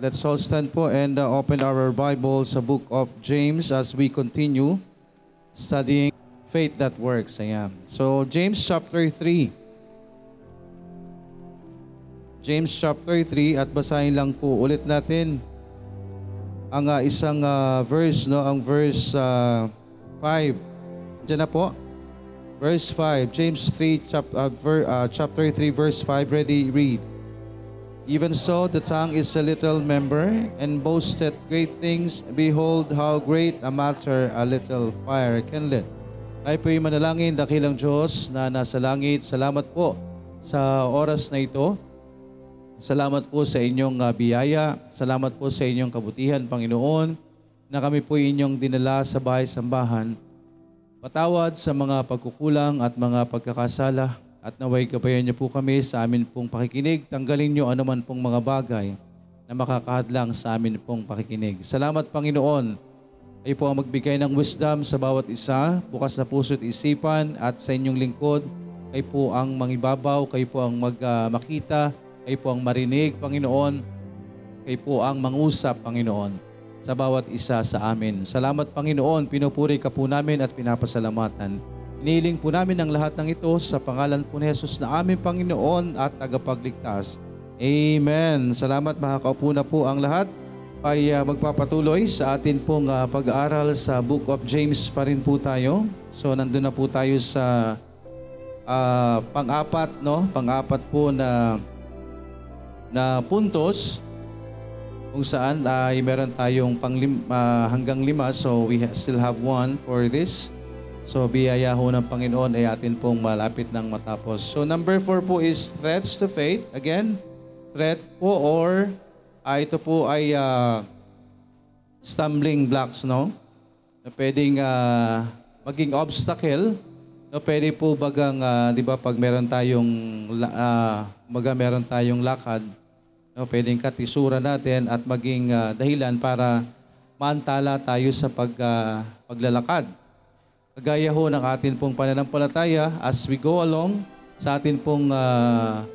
Let's all stand po and uh, open our Bible sa book of James as we continue studying faith that works. Ayan. So, James chapter 3. James chapter 3 at basahin lang po ulit natin ang uh, isang uh, verse, no? Ang verse uh, 5. Diyan na po. Verse 5. James 3 chap, uh, ver, uh, chapter 3 verse 5. Ready? Read. Even so, the tongue is a little member, and boasteth great things. Behold, how great a matter a little fire kindleth. Tayo po'y manalangin, dakilang Diyos na nasa langit. Salamat po sa oras na ito. Salamat po sa inyong uh, biyaya. Salamat po sa inyong kabutihan, Panginoon, na kami po inyong dinala sa bahay-sambahan. Patawad sa mga pagkukulang at mga pagkakasala at naway kabayan niyo po kami sa amin pong pakikinig. Tanggalin niyo anuman pong mga bagay na makakahadlang sa amin pong pakikinig. Salamat Panginoon. Kayo po ang magbigay ng wisdom sa bawat isa, bukas na puso't isipan at sa inyong lingkod. Kayo po ang mangibabaw, kayo po ang mag, uh, makita, kayo po ang marinig, Panginoon. Kayo po ang mangusap, Panginoon, sa bawat isa sa amin. Salamat, Panginoon. Pinupuri ka po namin at pinapasalamatan. Iniling po namin ang lahat ng ito sa pangalan po ni Jesus na aming Panginoon at tagapagligtas. Amen. Salamat, makakaupo na po ang lahat ay uh, magpapatuloy sa atin pong uh, pag-aaral sa Book of James pa rin po tayo. So nandun na po tayo sa uh, pang-apat, no? Pang-apat po na na puntos kung saan ay uh, meron tayong pang uh, hanggang lima so we still have one for this. So biyaya ho ng Panginoon ay atin pong malapit ng matapos. So number four po is threats to faith. Again, threat po or uh, ito po ay uh, stumbling blocks, no? Na pwedeng uh, maging obstacle. No, pwede po bagang, uh, di ba, pag meron tayong, uh, maga meron tayong lakad, no, pwedeng katisura natin at maging uh, dahilan para maantala tayo sa pag, uh, paglalakad. Kagaya ho ng atin pong pananampalataya as we go along sa atin pong uh,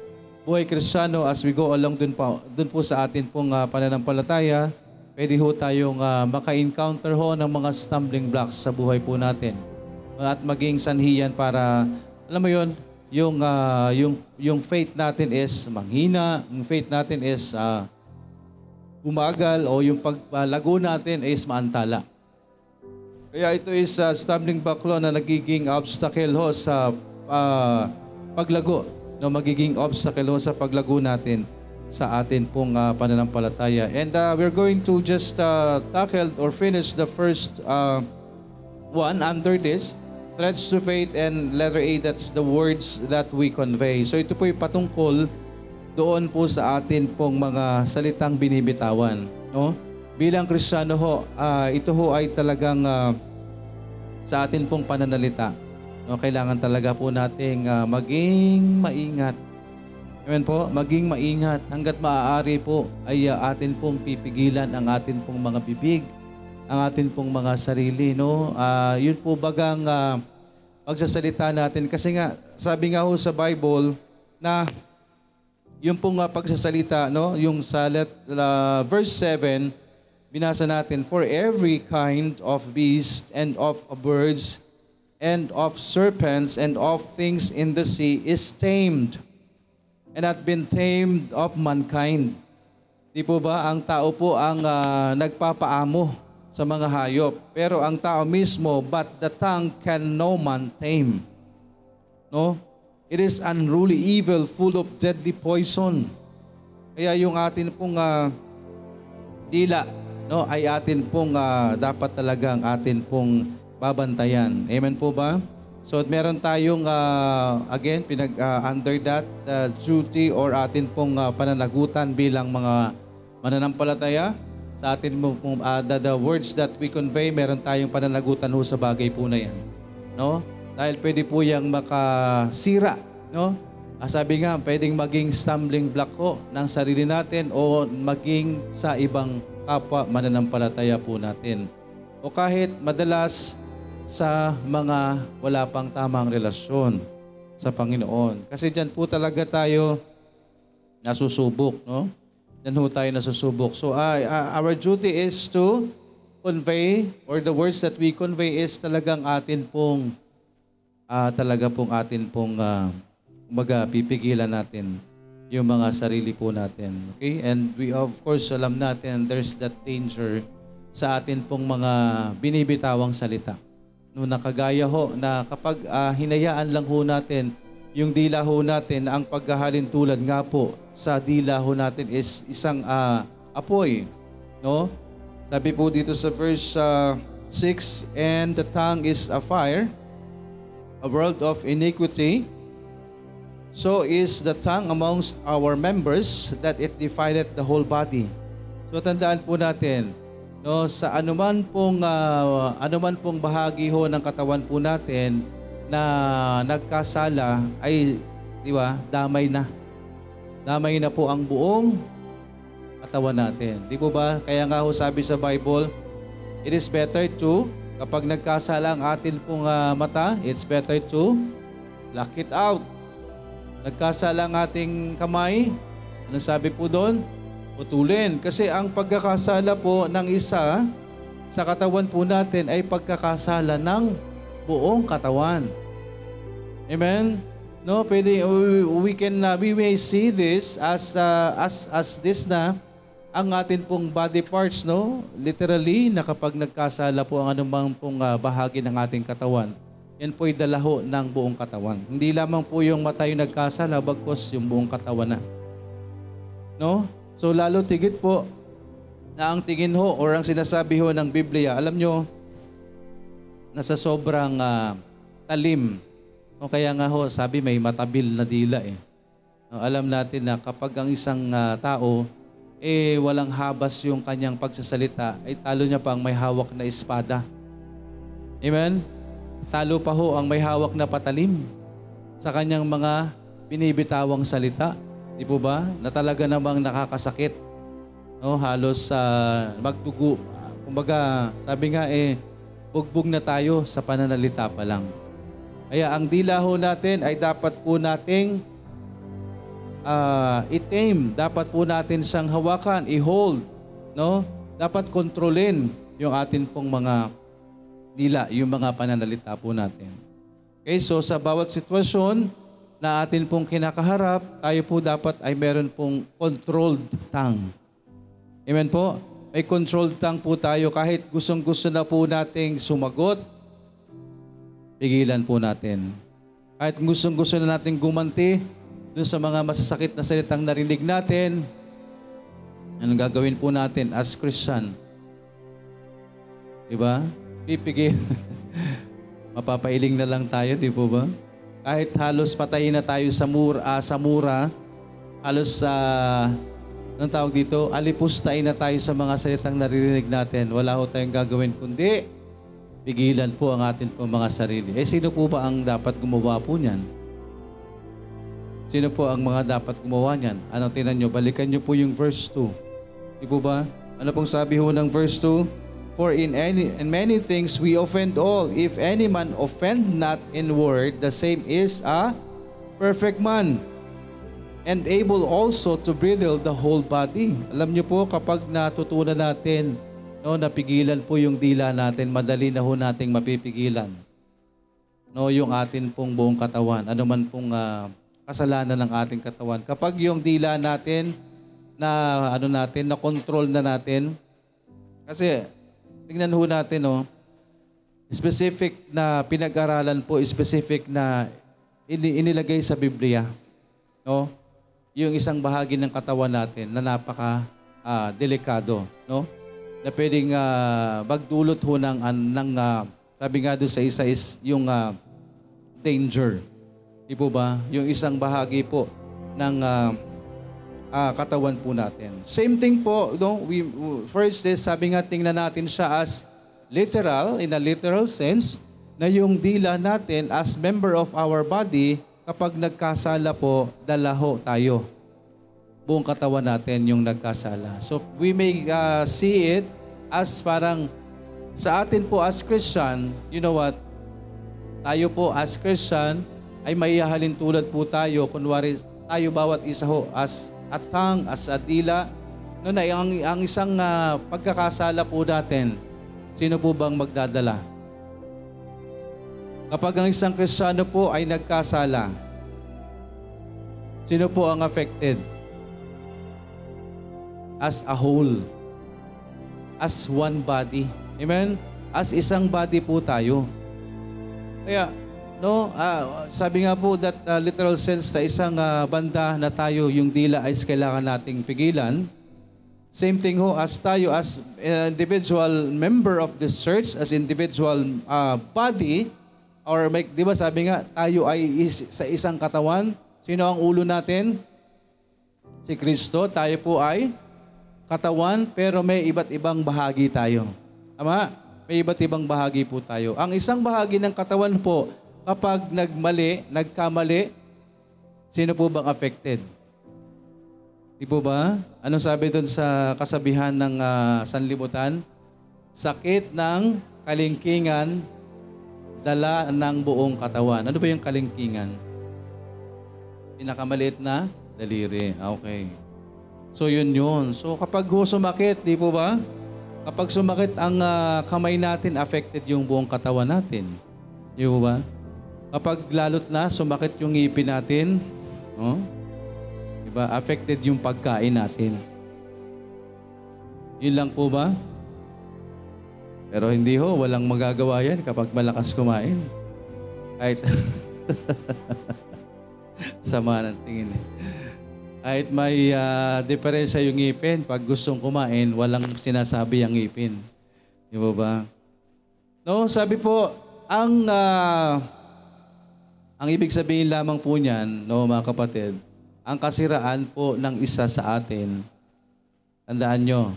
buhay kristyano as we go along dun po, dun po sa atin pong uh, pananampalataya, pwede ho tayong uh, maka-encounter ho ng mga stumbling blocks sa buhay po natin. At maging sanhiyan para, alam mo yon yung, uh, yung, yung faith natin is manghina, yung faith natin is uh, umagal o yung paglago natin is maantala. Kaya ito is uh, stumbling block law na nagiging obstacle ho sa uh, paglago, no magiging obstacle ho sa paglago natin sa atin pong uh, pananampalataya. And uh, we're going to just uh, tackle or finish the first uh, one under this, threats to faith and letter A, that's the words that we convey. So ito po yung patungkol doon po sa atin pong mga salitang binibitawan. No? Bilang Kristiyano ho, uh, ito ho ay talagang uh, sa atin pong pananalita. No, kailangan talaga po nating uh, maging maingat. Amen po, maging maingat. Hanggat maaari po ay uh, atin pong pipigilan ang atin pong mga bibig, ang atin pong mga sarili. No? Uh, yun po bagang uh, pagsasalita natin. Kasi nga, sabi nga ho sa Bible na yung pong uh, pagsasalita, no? yung sa let, uh, verse 7, binasa natin, For every kind of beast and of birds and of serpents and of things in the sea is tamed and hath been tamed of mankind. Di po ba, ang tao po ang uh, nagpapaamo sa mga hayop. Pero ang tao mismo, but the tongue can no man tame. No? It is unruly evil, full of deadly poison. Kaya yung atin pong uh, dila, no, ay atin pong uh, dapat talagang atin pong babantayan. Amen po ba? So meron tayong uh, again pinag uh, under that uh, duty or atin pong uh, pananagutan bilang mga mananampalataya sa atin mo uh, the, the words that we convey meron tayong pananagutan ho sa bagay po na yan. No? Dahil pwede po yang makasira, no? Ah, sabi nga, pwedeng maging stumbling block ko ng sarili natin o maging sa ibang kapwa mananampalataya po natin. O kahit madalas sa mga wala pang tamang relasyon sa Panginoon. Kasi diyan po talaga tayo nasusubok, no? Yan ho tayo nasusubok. So uh, uh, our duty is to convey or the words that we convey is talagang atin pong ah talaga pong atin pong uh, umaga pipigilan natin yung mga sarili po natin. Okay? And we of course alam natin there's that danger sa atin pong mga binibitawang salita. No nakagaya ho na kapag ah, hinayaan lang ho natin yung dila ho natin, ang paghahalin tulad nga po sa dila ho natin is isang ah, apoy. No? Sabi po dito sa verse 6, And the tongue is a fire, a world of iniquity. So is the tongue amongst our members that it divideth the whole body. So tandaan po natin, no, sa anuman pong ah, anuman pong bahagi ho ng katawan po natin na nagkasala ay di ba, damay na. Damay na po ang buong katawan natin. Di po ba? Kaya nga ho sabi sa Bible, it is better to, kapag nagkasala ang atin pong ah, mata, it's better to lock it out. Nagkasala ang ating kamay, ano sabi po doon? Putulin. Kasi ang pagkakasala po ng isa sa katawan po natin ay pagkakasala ng buong katawan. Amen? No, pwede we, can uh, we may see this as uh, as as this na ang atin pong body parts, no? Literally, na kapag nagkasala po ang anumang pong uh, bahagi ng ating katawan, yan po'y dalaho ng buong katawan. Hindi lamang po yung mata yung nagkasala, bagkos yung buong katawan na. No? So lalo tigit po na ang tingin ho or ang sinasabi ho ng Biblia, alam nyo, nasa sobrang ah, talim. O kaya nga ho, sabi may matabil na dila eh. Alam natin na kapag ang isang ah, tao eh walang habas yung kanyang pagsasalita, ay talo niya pa ang may hawak na espada. Amen? Talo pa ho ang may hawak na patalim sa kanyang mga binibitawang salita. Di po ba? Na talaga namang nakakasakit. No, halos sa magdugo. Kumbaga, sabi nga eh, bugbog na tayo sa pananalita pa lang. Kaya ang dila ho natin ay dapat po nating uh, i-tame. Dapat po natin siyang hawakan, i-hold. No? Dapat kontrolin yung atin pong mga dila, yung mga pananalita po natin. Okay, so sa bawat sitwasyon na atin pong kinakaharap, tayo po dapat ay meron pong controlled tongue. Amen po? May controlled tongue po tayo kahit gustong-gusto na po nating sumagot, pigilan po natin. Kahit gustong-gusto na nating gumanti dun sa mga masasakit na salitang narinig natin, anong gagawin po natin as Christian? Diba? Pipigil. Mapapailing na lang tayo, di po ba? Kahit halos patayin na tayo sa mura, ah, sa mura halos sa, anong tawag dito, alipustain na tayo sa mga salitang naririnig natin. Wala ho tayong gagawin kundi pigilan po ang atin po mga sarili. Eh sino po ba ang dapat gumawa po niyan? Sino po ang mga dapat gumawa niyan? Ano tinan nyo? Balikan nyo po yung verse 2. Di po ba? Ano pong sabi ho ng verse 2? For in any in many things we offend all. If any man offend not in word, the same is a perfect man and able also to bridle the whole body. Alam niyo po kapag natutunan natin no napigilan po yung dila natin, madali na ho nating mapipigilan. No, yung atin pong buong katawan, ano man pong ah, kasalanan ng ating katawan. Kapag yung dila natin na ano natin, na control na natin kasi tingnan ho natin no, specific na pinag-aralan po, specific na ini- inilagay sa Biblia. No? Yung isang bahagi ng katawan natin na napaka ah, delikado, no? Na pwedeng ah, magdulot ho ng, an- ng ah, sabi nga doon sa isa is yung ah, danger. Di po ba? Yung isang bahagi po ng ah, ah, katawan po natin. Same thing po, no? We, first is, sabi nga, tingnan natin siya as literal, in a literal sense, na yung dila natin as member of our body, kapag nagkasala po, dalaho tayo. Buong katawan natin yung nagkasala. So we may ah, see it as parang sa atin po as Christian, you know what? Tayo po as Christian ay maihahalin tulad po tayo. Kunwari, tayo bawat isa ho as at tongue, as a dila, No, na, ang, ang isang ah, pagkakasala po natin, sino po bang magdadala? Kapag ang isang Kristiyano po ay nagkasala, sino po ang affected? As a whole. As one body. Amen? As isang body po tayo. Kaya, no, ah, sabi nga po that ah, literal sense sa isang ah, banda na tayo, yung dila ay kailangan nating pigilan. Same thing ho as tayo as uh, individual member of this church, as individual uh, body, or may, di ba sabi nga, tayo ay is, sa isang katawan. Sino ang ulo natin? Si Kristo. Tayo po ay katawan, pero may iba't ibang bahagi tayo. Tama? May iba't ibang bahagi po tayo. Ang isang bahagi ng katawan po, kapag nagmali, nagkamali, sino po bang affected? Di po ba? Anong sabi doon sa kasabihan ng ah, sanlibutan? Sakit ng kalingkingan, dala ng buong katawan. Ano ba yung kalingkingan? Pinakamaliit na daliri. Ah, Okay. So yun yun. So kapag ho sumakit, di po ba? Kapag sumakit ang ah, kamay natin, affected yung buong katawan natin. Di po ba? Kapag lalot na, sumakit yung ngipin natin, oh, Diba? Affected yung pagkain natin. Yun lang po ba? Pero hindi ho, walang magagawa yan kapag malakas kumain. Kahit sama ng tingin eh. Kahit may ah, diferensya yung ngipin, pag gustong kumain, walang sinasabi ang ngipin. Di ba ba? No, sabi po, ang ah, ang ibig sabihin lamang po niyan, no mga kapatid, ang kasiraan po ng isa sa atin, tandaan nyo,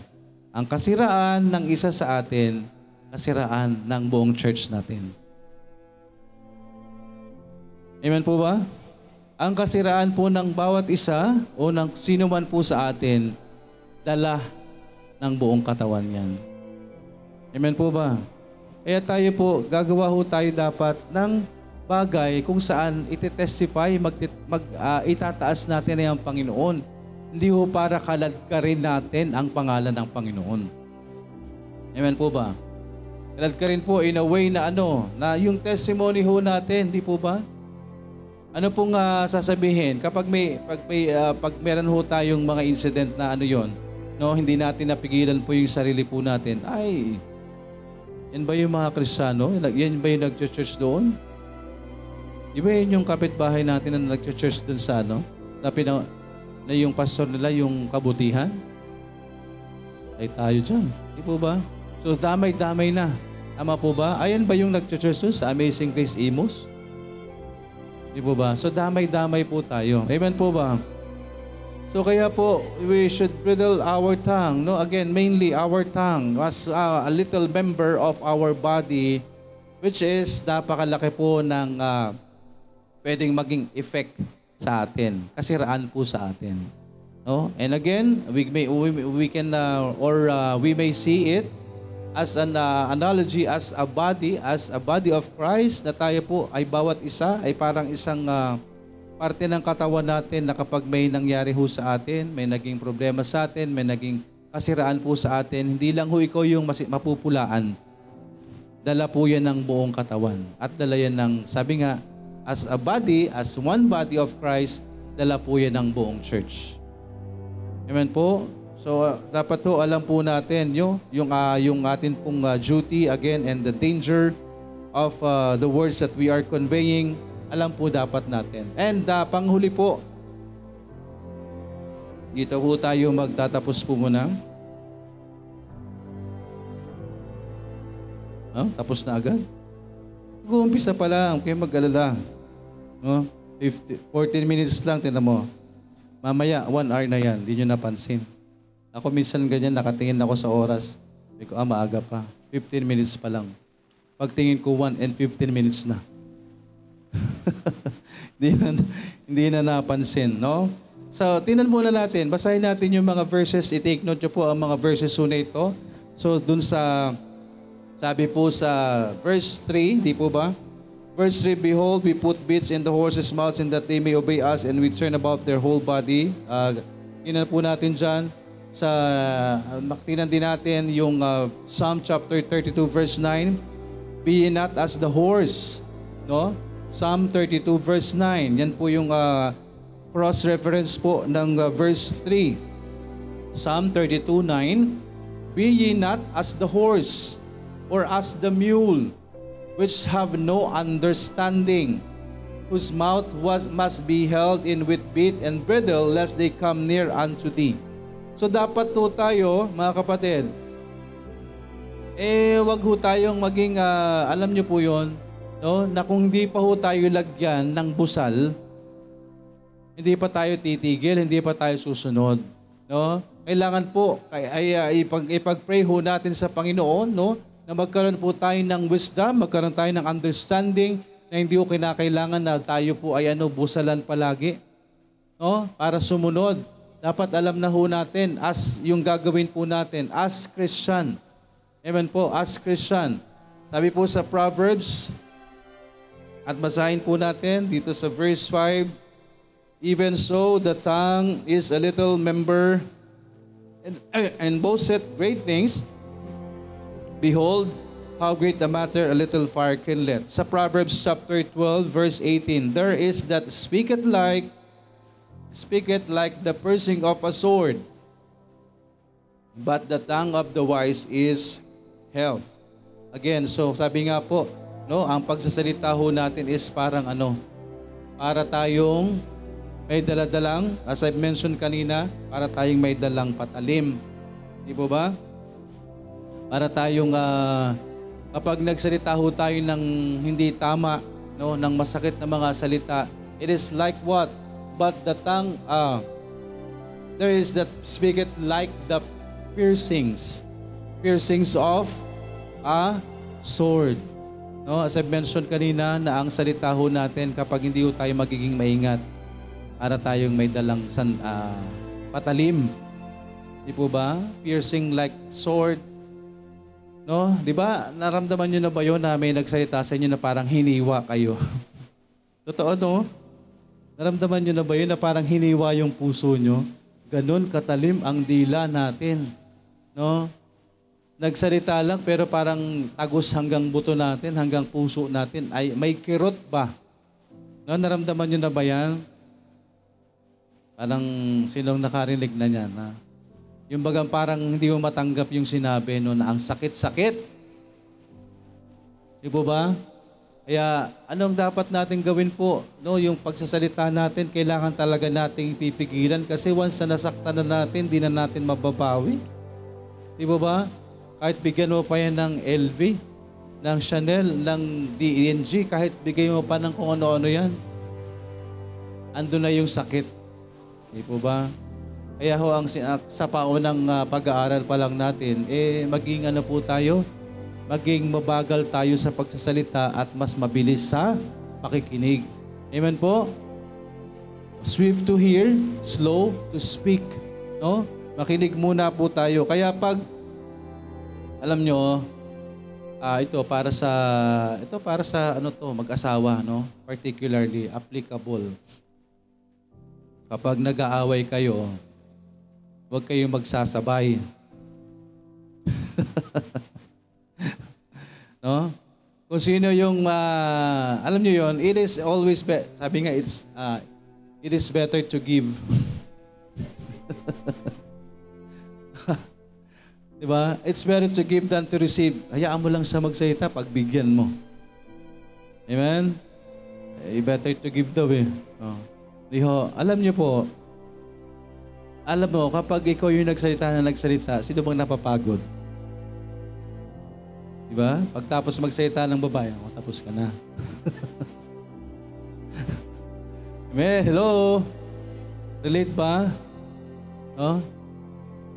ang kasiraan ng isa sa atin, kasiraan ng buong church natin. Amen po ba? Ang kasiraan po ng bawat isa o ng sino man po sa atin, dala ng buong katawan yan. Amen po ba? Kaya tayo po, gagawa ho tayo dapat ng bagay kung saan iti-testify, mag, mag, ah, itataas natin na yung Panginoon. Hindi ho para kaladkarin natin ang pangalan ng Panginoon. Amen po ba? Kaladkarin po in a way na ano, na yung testimony ho natin, di po ba? Ano pong ah, sasabihin kapag may pag may ah, pag meron ho tayong mga incident na ano 'yon, no, hindi natin napigilan po yung sarili po natin. Ay, yan ba yung mga Kristiyano? Yan ba yung nag-church doon? Di ba yun yung kapitbahay natin na nag-church doon sa ano? Na, pina, na yung pastor nila yung kabutihan? Ay tayo dyan. Di po ba? So damay-damay na. Tama po ba? Ayan ba yung nag-church doon sa Amazing Grace Imus? Di po ba? So damay-damay po tayo. Amen po ba? So kaya po, we should bridle our tongue. No, again, mainly our tongue as uh, a little member of our body which is napakalaki po ng uh, pwedeng maging effect sa atin. Kasiraan po sa atin. No? And again, we may we, we can uh, or uh, we may see it as an uh, analogy as a body, as a body of Christ na tayo po ay bawat isa ay parang isang uh, parte ng katawan natin na kapag may nangyari ho sa atin, may naging problema sa atin, may naging kasiraan po sa atin, hindi lang ho ikaw yung masi- mapupulaan. Dala po yan ng buong katawan. At dala yan ng, sabi nga, as a body, as one body of Christ, dala po yan ng buong church. Amen po? So, uh, dapat po alam po natin yung, yung, uh, yung atin pong uh, duty again and the danger of uh, the words that we are conveying, alam po dapat natin. And uh, panghuli po, dito po tayo magtatapos po muna. Oh, tapos na agad. Mag-uumpisa pa lang, kayo mag-alala. No? 50, 14 minutes lang, tinan mo. Mamaya, 1 hour na yan, hindi nyo napansin. Ako minsan ganyan, nakatingin ako sa oras. Sabi ko, ah, maaga pa. 15 minutes pa lang. Pagtingin ko, 1 and 15 minutes na. hindi na, hindi na napansin, no? So, tingnan muna natin. Basahin natin yung mga verses. I-take note nyo po ang mga verses una ito. So, dun sa, sabi po sa verse 3, di po ba? Verse 3, Behold, we put bits in the horses' mouths and that they may obey us and we turn about their whole body. Uh, yun po natin dyan. sa maktinan din natin yung uh, Psalm chapter 32 verse 9. Be not as the horse, no? Psalm 32 verse 9. Yan po yung uh, cross reference po ng uh, verse 3. Psalm 32 9. Be ye not as the horse or as the mule which have no understanding whose mouth was must be held in with bit and bridle lest they come near unto thee. So dapat po tayo, mga kapatid, eh wag ho tayong maging, ah, alam niyo po yon, no? na kung hindi pa ho tayo lagyan ng busal, hindi pa tayo titigil, hindi pa tayo susunod. No? Kailangan po ay, ay, ipag, ipag-pray ho natin sa Panginoon no? Na magkaroon po tayo ng wisdom, magkaroon tayo ng understanding na hindi ko kinakailangan na tayo po ay ano, busalan palagi. No? Para sumunod. Dapat alam na ho natin as yung gagawin po natin as Christian. Amen po, as Christian. Sabi po sa Proverbs, at basahin po natin dito sa verse 5, Even so, the tongue is a little member and, and boasteth great things. Behold, how great a matter a little fire kindleth. Sa Proverbs chapter 12, verse 18, There is that speaketh like speaketh like the piercing of a sword, but the tongue of the wise is health. Again, so sabi nga po, no, ang pagsasalita ho natin is parang ano, para tayong may daladalang, as I mentioned kanina, para tayong may dalang patalim. Di po ba? Para tayong, ah, kapag nagsalita ho tayo ng hindi tama, no, ng masakit na mga salita, it is like what? but the tongue, uh, there is that speaketh like the piercings, piercings of a sword. No, as I mentioned kanina na ang salita ho natin kapag hindi ho tayo magiging maingat para tayong may dalang san, uh, patalim. Di po ba? Piercing like sword. No? Di ba? Naramdaman niyo na ba yun na may nagsalita sa inyo na parang hiniwa kayo? Totoo, no? Naramdaman nyo na ba yun na parang hiniwa yung puso nyo? Ganon katalim ang dila natin. No? Nagsalita lang pero parang tagos hanggang buto natin, hanggang puso natin. Ay, may kirot ba? No, naramdaman nyo na ba yan? Parang sinong nakarinig na niyan? Ha? Yung bagang parang hindi mo matanggap yung sinabi no, na ang sakit-sakit. Di po ba? Kaya anong dapat natin gawin po? No, yung pagsasalita natin, kailangan talaga nating pipigilan kasi once na nasaktan na natin, di na natin mababawi. Di ba ba? Kahit bigyan mo pa yan ng LV, ng Chanel, ng DNG, kahit bigay mo pa ng kung ano-ano yan, ando na yung sakit. Di po ba? Kaya ho, ang, sa paunang uh, pag-aaral pa lang natin, eh maging ano po tayo, maging mabagal tayo sa pagsasalita at mas mabilis sa pakikinig. Amen po? Swift to hear, slow to speak. No? Makinig muna po tayo. Kaya pag, alam nyo, uh, ito para sa, ito para sa ano to, mag-asawa, no? Particularly applicable. Kapag nag-aaway kayo, huwag kayong magsasabay. No? Kung sino yung, uh, alam niyo yon, it is always, be- sabi nga, it's, uh, it is better to give. diba? It's better to give than to receive. Hayaan mo lang siya magsalita, pagbigyan mo. Amen? Eh, better to give daw eh. Oh. Di alam niyo po, alam mo, kapag ikaw yung nagsalita na nagsalita, sino bang napapagod? Di ba? Pagtapos magsalita ng babae, oh, tapos ka na. Amen. Hello? Relate ba? No?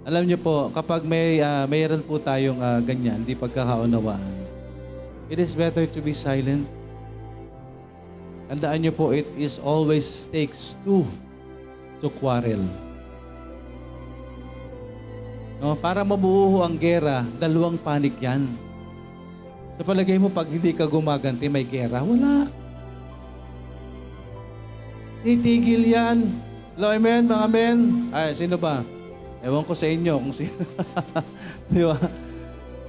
Alam niyo po, kapag may uh, mayroon po tayong uh, ganyan, di pagkakaunawaan, it is better to be silent. Tandaan niyo po, it is always takes two to quarrel. No, para mabuo ang gera, dalawang panig yan. Sa palagay mo, pag hindi ka gumaganti, may gera? Wala. Titigil yan. Hello, amen, mga amen? Ay, sino ba? Ewan ko sa inyo kung sino. Di ba?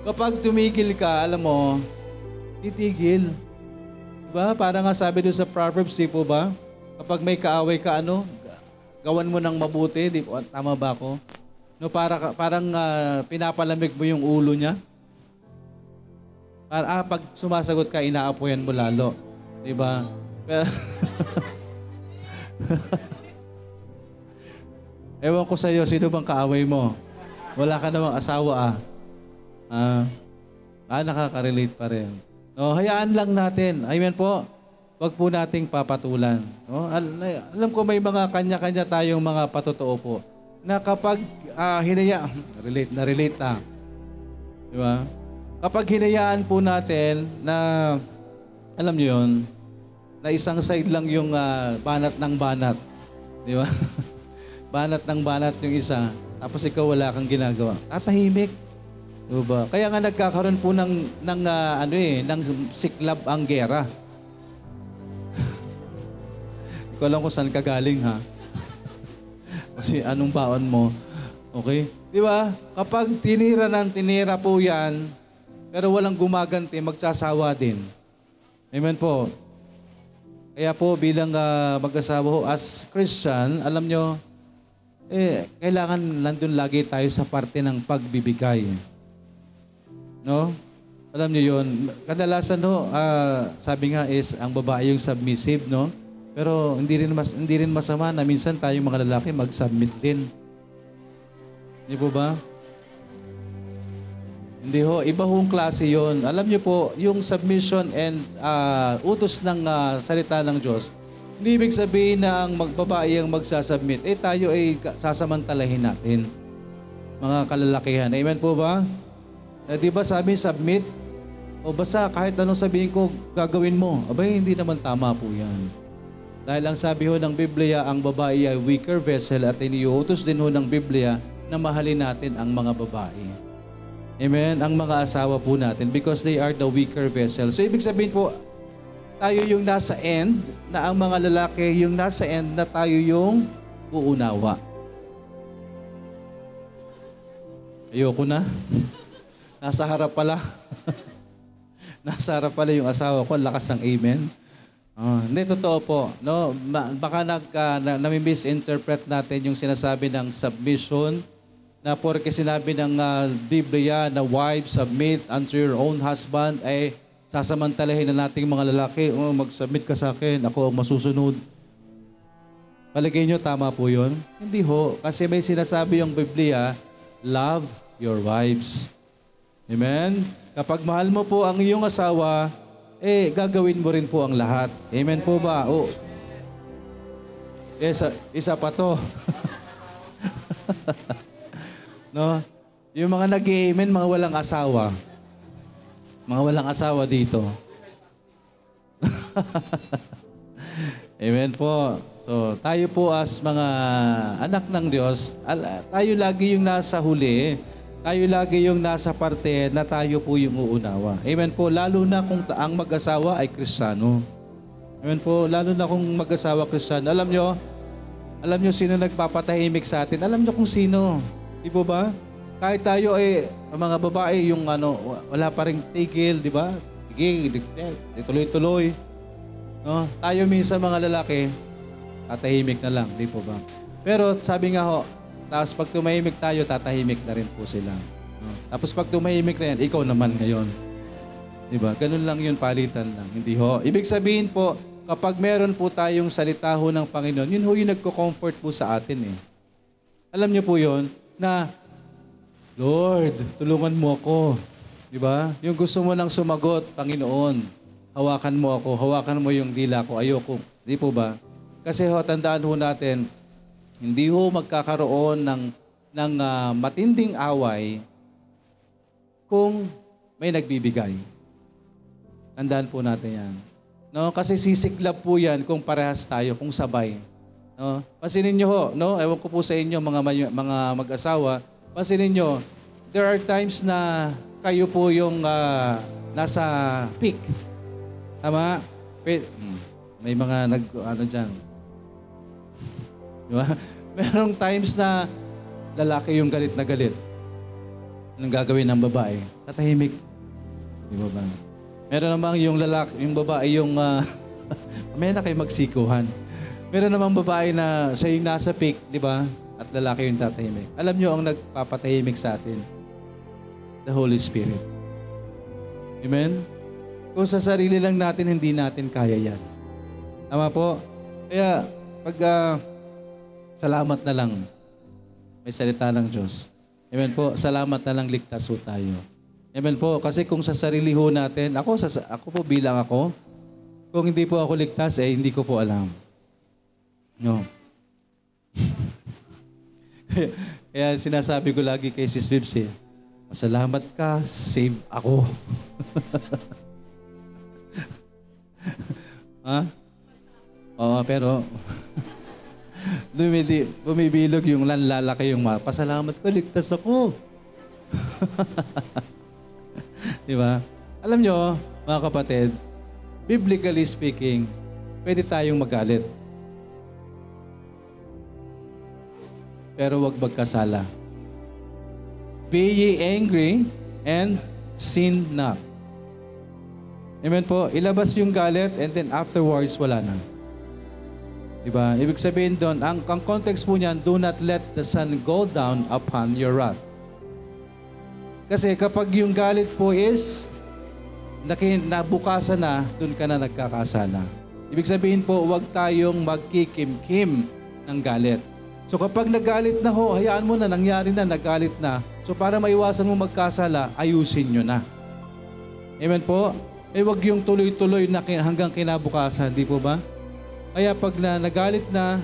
Kapag tumigil ka, alam mo, titigil. Di ba? Parang nga sabi doon sa Proverbs, di po ba? Kapag may kaaway ka, ano, gawan mo ng mabuti. Di tama ba ako? No, para, parang ah, pinapalamig mo yung ulo niya. Para, ah, pag sumasagot ka, inaapoyan mo lalo. Di ba? Ewan ko sa iyo, sino bang kaaway mo? Wala ka namang asawa ah. Ah, ah nakaka-relate pa rin. No, hayaan lang natin. Amen po. Huwag po nating papatulan. No? Al- alam ko may mga kanya-kanya tayong mga patotoo po. Na kapag ah, hinaya, relate na relate lang. Di ba? Kapag hinayaan po natin na, alam niyo yun, na isang side lang yung ah, banat ng banat. Di ba? banat ng banat yung isa, tapos ikaw wala kang ginagawa. Tatahimik. Di ba? Kaya nga nagkakaroon po ng, ng ah, ano eh, ng siklab ang gera. Ko alam kung saan ka galing ha. Kasi anong baon mo. Okay? Di ba? Kapag tinira ng tinira po yan, pero walang gumaganti, magsasawa din. Amen po. Kaya po bilang ah, mag-asawa ho, as Christian, alam nyo, eh, kailangan nandun lagi tayo sa parte ng pagbibigay. No? Alam nyo yun. Kadalasan ho, ah, sabi nga is, ang babae yung submissive, no? Pero hindi rin, mas, hindi rin masama na minsan tayong mga lalaki mag-submit din. Hindi po ba? Hindi ho, iba hong klase yon. Alam niyo po, yung submission and ah, utos ng ah, salita ng Diyos, hindi ibig sabihin na ang magbabae ang magsasubmit, eh tayo ay sasamantalahin natin. Mga kalalakihan. Amen po ba? Eh, di ba sabi, submit? O basta kahit anong sabihin ko, gagawin mo. Abay, hindi naman tama po yan. Dahil ang sabi ho ng Biblia, ang babae ay weaker vessel at iniuutos din ho ng Biblia na mahalin natin ang mga babae. Amen? Ang mga asawa po natin because they are the weaker vessel. So ibig sabihin po, tayo yung nasa end, na ang mga lalaki yung nasa end na tayo yung uunawa. Ayoko na. Nasa harap pala. Nasa harap pala yung asawa ko. Lakas ng amen. Ah, hindi, totoo po. No, baka nag, uh, na, nami-misinterpret natin yung sinasabi ng submission na porke sinabi ng ah, Biblia na wives submit unto your own husband ay sasamantalahin na nating mga lalaki, oh, mag-submit ka sa akin, ako ang masusunod. Palagay nyo, tama po yun? Hindi ho. Kasi may sinasabi yung Biblia, love your wives. Amen? Kapag mahal mo po ang iyong asawa, eh, gagawin mo rin po ang lahat. Amen po ba? O, isa, isa pa to. no? Yung mga nag amen mga walang asawa. Mga walang asawa dito. Amen po. So, tayo po as mga anak ng Diyos, tayo lagi yung nasa huli. Tayo lagi yung nasa parte na tayo po yung uunawa. Amen po. Lalo na kung ang mag-asawa ay kristyano. Amen po. Lalo na kung mag-asawa kristyano. Alam nyo, alam nyo sino nagpapatahimik sa atin? Alam nyo kung sino. Di po ba? Kahit tayo ay, ang mga babae, yung ano, wala pa rin tigil, di ba? Sige, tuloy-tuloy. No? Tayo minsan mga lalaki, tatahimik na lang, di po ba? Pero sabi nga ho, tapos pag tumahimik tayo, tatahimik na rin po sila. Tapos pag tumahimik na yan, ikaw naman ngayon. Di ba? Ganun lang yun, palitan lang. Hindi ho. Ibig sabihin po, kapag meron po tayong salita ho ng Panginoon, yun ho yung nagko-comfort po sa atin eh. Alam niyo po yun, na, Lord, tulungan mo ako. Di ba? Yung gusto mo nang sumagot, Panginoon, hawakan mo ako, hawakan mo yung dila ko, ayoko. Di po ba? Kasi ho, tandaan ho natin, hindi ho magkakaroon ng, ng ah, matinding away kung may nagbibigay. Tandaan po natin yan. No, kasi sisiklab po yan kung parehas tayo, kung sabay. No? Pansinin niyo ho, no? Ewan ko po sa inyo mga mga mag-asawa, pansinin niyo, there are times na kayo po yung ah, nasa peak. Tama? Hmm, May mga nag ano diyan. Di ba? Merong times na lalaki yung galit na galit. Anong gagawin ng babae? Tatahimik. Di ba ba? Meron namang yung lalaki, yung babae yung, uh, may na kayo magsikuhan. Meron namang babae na siya yung nasa peak, di ba? At lalaki yung tatahimik. Alam nyo ang nagpapatahimik sa atin? The Holy Spirit. Amen? Kung sa sarili lang natin, hindi natin kaya yan. Tama po? Kaya, pag uh, salamat na lang, may salita ng Diyos. Amen po, salamat na lang ligtas po tayo. Amen po. Kasi kung sa sarili ho natin, ako, sa, ako po bilang ako, kung hindi po ako ligtas, eh hindi ko po alam. No. kaya, sinasabi ko lagi kay Sis Vips eh, Masalamat ka, save ako. ha? Oo, pero dumidi, bumibilog yung lanlalaki yung ma. Pasalamat ko, ligtas ako. Di ba? Alam nyo, mga kapatid, biblically speaking, pwede tayong magalit. Pero wag magkasala. Be ye angry and sin not. Amen po. Ilabas yung galit and then afterwards, wala na. Diba? Ibig sabihin doon, ang, ang context po niyan, do not let the sun go down upon your wrath. Kasi kapag yung galit po is nabukasan na, doon ka na nagkakasala. Ibig sabihin po, huwag tayong magkikimkim ng galit. So kapag nagalit na ho, hayaan mo na, nangyari na, nagalit na. So para maiwasan mo magkasala, ayusin nyo na. Amen po? Eh wag yung tuloy-tuloy na hanggang kinabukasan, di po ba? Kaya pag na, nagalit na,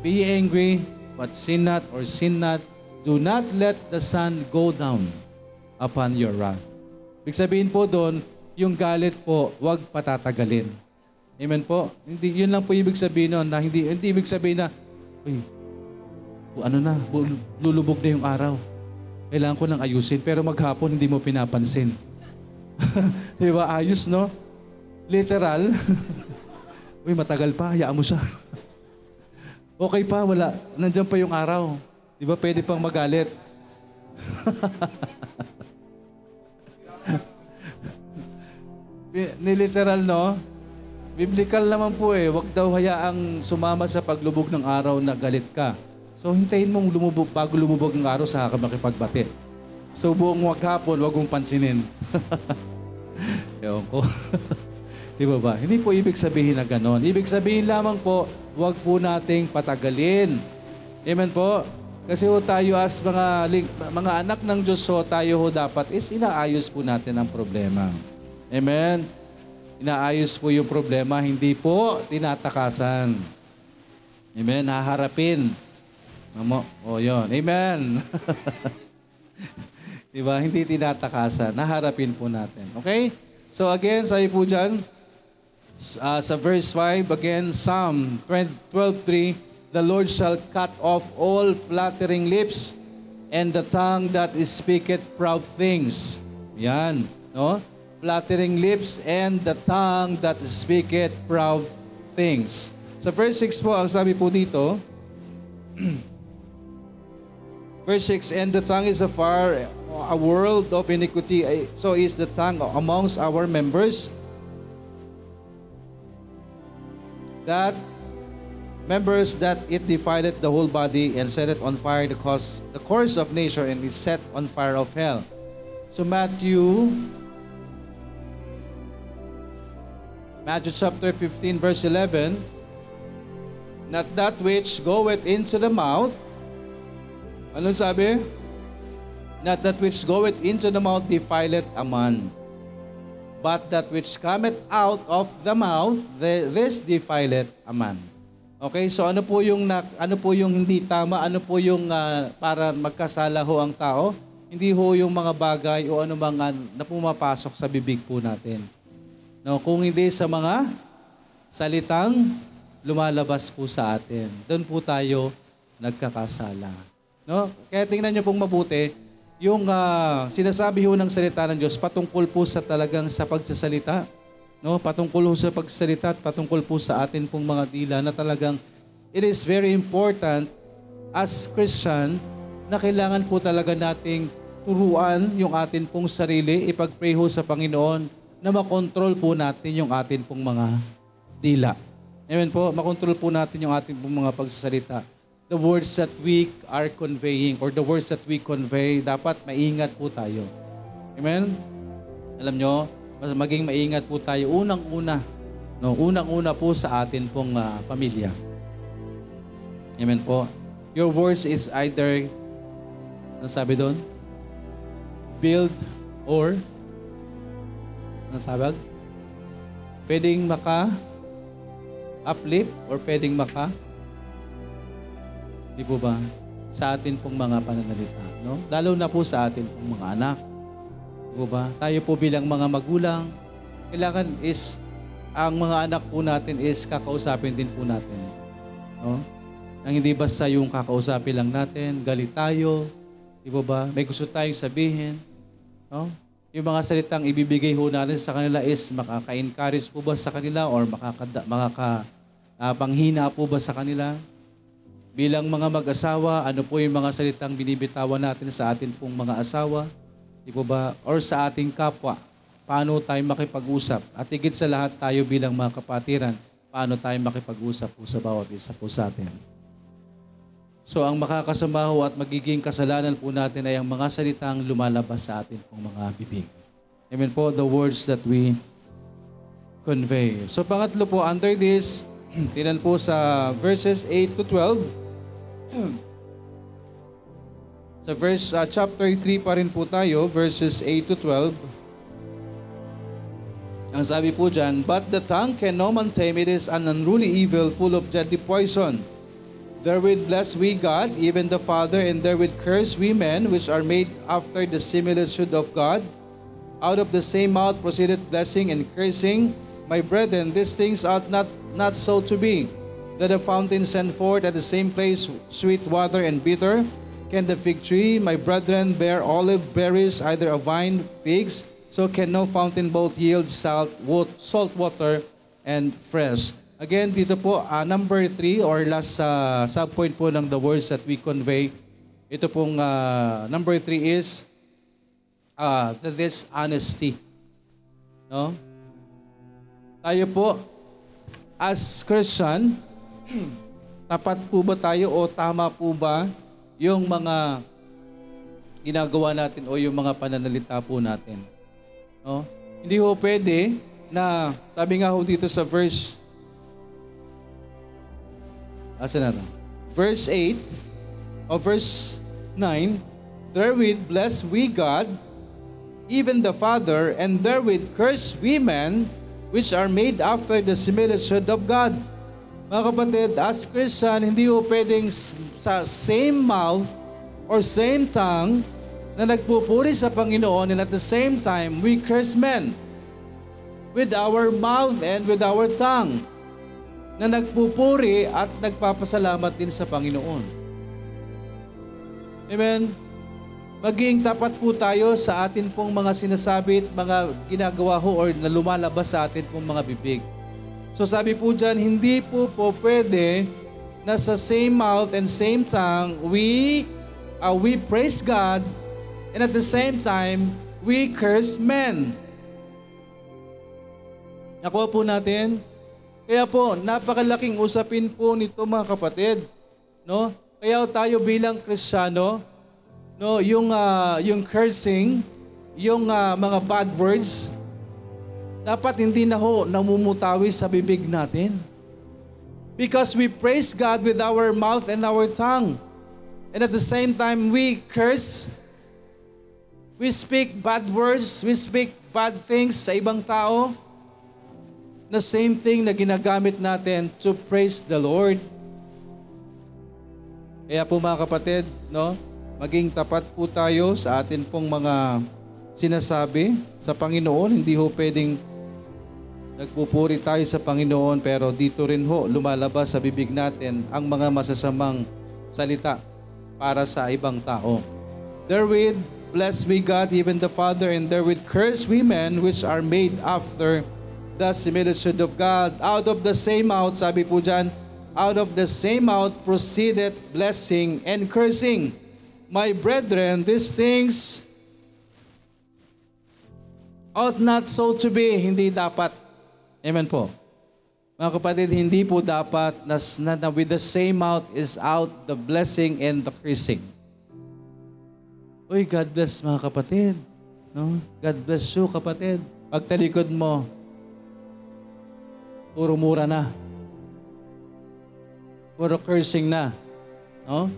be angry, but sin not or sin not, Do not let the sun go down upon your wrath. Ibig sabihin po doon, yung galit po, wag patatagalin. Amen po? Hindi, yun lang po ibig sabihin noon, na hindi, hindi ibig sabihin na, uy, ano na, lulubog na yung araw. Kailangan ko nang ayusin, pero maghapon hindi mo pinapansin. Di ba? Ayos, no? Literal. uy, matagal pa, hayaan mo siya. okay pa, wala. Nandiyan pa yung araw. Di ba pwede pang magalit? Niliteral, no? Biblical naman po eh. Huwag daw hayaang sumama sa paglubog ng araw na galit ka. So, hintayin mong lumubog, bago lumubog ng araw sa ka makipagbati. So, buong maghapon, huwag mong pansinin. Ewan ko. Di ba ba? Hindi po ibig sabihin na ganon. Ibig sabihin lamang po, huwag po nating patagalin. Amen po? Kasi ho tayo as mga, mga anak ng Diyos ho, tayo ho dapat is inaayos po natin ang problema. Amen? Inaayos po yung problema, hindi po tinatakasan. Amen? Haharapin. Mamo, o oh, yun. Amen. diba? Hindi tinatakasan. Naharapin po natin. Okay? So again, sabi po dyan, uh, sa verse 5, again, Psalm 12.3, the Lord shall cut off all flattering lips and the tongue that speaketh proud things. Yan, no? Flattering lips and the tongue that speaketh proud things. Sa verse 6 po, ang sabi po dito, verse 6, And the tongue is a fire, a world of iniquity, so is the tongue amongst our members, that members that it defileth the whole body and setteth on fire the cause the course of nature and is set on fire of hell. So Matthew Matthew chapter 15 verse 11 Not that which goeth into the mouth Ano sabi? Not that which goeth into the mouth defileth a man but that which cometh out of the mouth this defileth a man. Okay, so ano po yung na, ano po yung hindi tama? Ano po yung uh, para magkasala ho ang tao? Hindi ho yung mga bagay o ano mga na pumapasok sa bibig po natin. No, kung hindi sa mga salitang lumalabas po sa atin. Doon po tayo nagkakasala. No? Kaya tingnan niyo pong mabuti, yung uh, sinasabi ho ng salita ng Diyos patungkol po sa talagang sa pagsasalita no, patungkol sa pagsalita at patungkol po sa atin pong mga dila na talagang it is very important as Christian na kailangan po talaga nating turuan yung atin pong sarili, ipag-pray ho sa Panginoon na makontrol po natin yung atin pong mga dila. Amen po, makontrol po natin yung ating pong mga pagsasalita. The words that we are conveying or the words that we convey, dapat maingat po tayo. Amen? Alam nyo, mas maging maingat po tayo unang-una. No, unang-una po sa atin pong ah, pamilya. Amen po. Your words is either, ano sabi doon? Build or, ano sabi? Pwedeng maka uplift or pwedeng maka Di po ba? Sa atin pong mga pananalita. No? Lalo na po sa atin pong mga anak. Di po ba? Tayo po bilang mga magulang, kailangan is, ang mga anak po natin is kakausapin din po natin. No? Nang hindi basta yung kakausapin lang natin, galit tayo, di po ba? May gusto tayong sabihin. No? Yung mga salitang ibibigay ho natin sa kanila is makaka-encourage po ba sa kanila or makaka, makaka ah, panghina po ba sa kanila? Bilang mga mag-asawa, ano po yung mga salitang binibitawan natin sa atin pong mga asawa? Di po ba? Or sa ating kapwa? Paano tayo makipag-usap? At higit sa lahat tayo bilang mga kapatiran, paano tayo makipag-usap po sa bawat isa po sa atin? So ang makakasama ho at magiging kasalanan po natin ay ang mga salitang lumalabas sa atin pong mga bibig. Amen po, the words that we convey. So pangatlo po, under this, tinan po sa verses 8 to 12, sa verse uh, chapter 3 pa rin po tayo, verses 8 to 12. Ang sabi po dyan, But the tongue can no man tame, it is an unruly evil full of deadly poison. Therewith bless we God, even the Father, and therewith curse we men, which are made after the similitude of God. Out of the same mouth proceedeth blessing and cursing. My brethren, these things ought not, not so to be. That a fountain send forth at the same place sweet water and bitter. Can the fig tree, my brethren, bear olive berries, either a vine, figs? So can no fountain both yield salt, salt water and fresh. Again, dito po, ah, number three or last uh, subpoint po ng the words that we convey. Ito pong ah, number three is uh, this honesty. No? Tayo po, as Christian, tapat po ba tayo o tama po ba yung mga ginagawa natin o yung mga pananalita po natin? No? Hindi ho pwede na, sabi nga ho dito sa verse, asa na to? Verse 8, o verse 9, Therewith bless we God, even the Father, and therewith curse we men, which are made after the similitude of God. Mga kapatid, as Christian, hindi ho pwedeng sa same mouth or same tongue na nagpupuri sa Panginoon and at the same time, we curse men with our mouth and with our tongue na nagpupuri at nagpapasalamat din sa Panginoon. Amen? Maging tapat po tayo sa atin pong mga sinasabi at mga ginagawa ho or na lumalabas sa atin pong mga bibig. So sabi po dyan, hindi po po pwede na sa same mouth and same tongue, we, uh, we praise God and at the same time, we curse men. Nakuha po natin? Kaya po, napakalaking usapin po nito mga kapatid. No? Kaya tayo bilang Kristiyano, no, yung, ah, yung cursing, yung ah, mga bad words, dapat hindi na ho namumutawi sa bibig natin. Because we praise God with our mouth and our tongue. And at the same time, we curse, we speak bad words, we speak bad things sa ibang tao, na same thing na ginagamit natin to praise the Lord. Kaya po mga kapatid, no, maging tapat po tayo sa atin pong mga sinasabi sa Panginoon. Hindi ho pwedeng nagpupuri tayo sa Panginoon pero dito rin ho lumalabas sa bibig natin ang mga masasamang salita para sa ibang tao. Therewith, bless we God, even the Father, and therewith curse we men which are made after the similitude of God. Out of the same mouth, sabi po dyan, out of the same mouth proceeded blessing and cursing. my brethren, these things ought not so to be. Hindi dapat. Amen po. Mga kapatid, hindi po dapat na, na, na with the same mouth is out the blessing and the cursing. Uy, God bless mga kapatid. No? God bless you, kapatid. Pag talikod mo, puro mura na. Puro cursing na. No?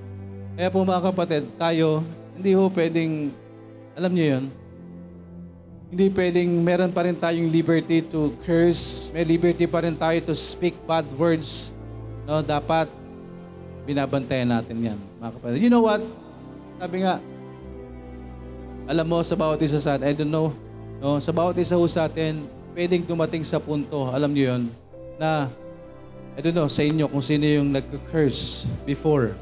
Kaya po mga kapatid, tayo, hindi ho pwedeng, alam niyo yun, hindi pwedeng meron pa rin tayong liberty to curse, may liberty pa rin tayo to speak bad words. No, dapat binabantayan natin 'yan, mga kapatid. You know what? Sabi nga, alam mo sa bawat isa sa atin, I don't know, no, sa bawat isa ho sa atin, pwedeng dumating sa punto, alam niyo 'yon, na I don't know sa inyo kung sino yung nag-curse before.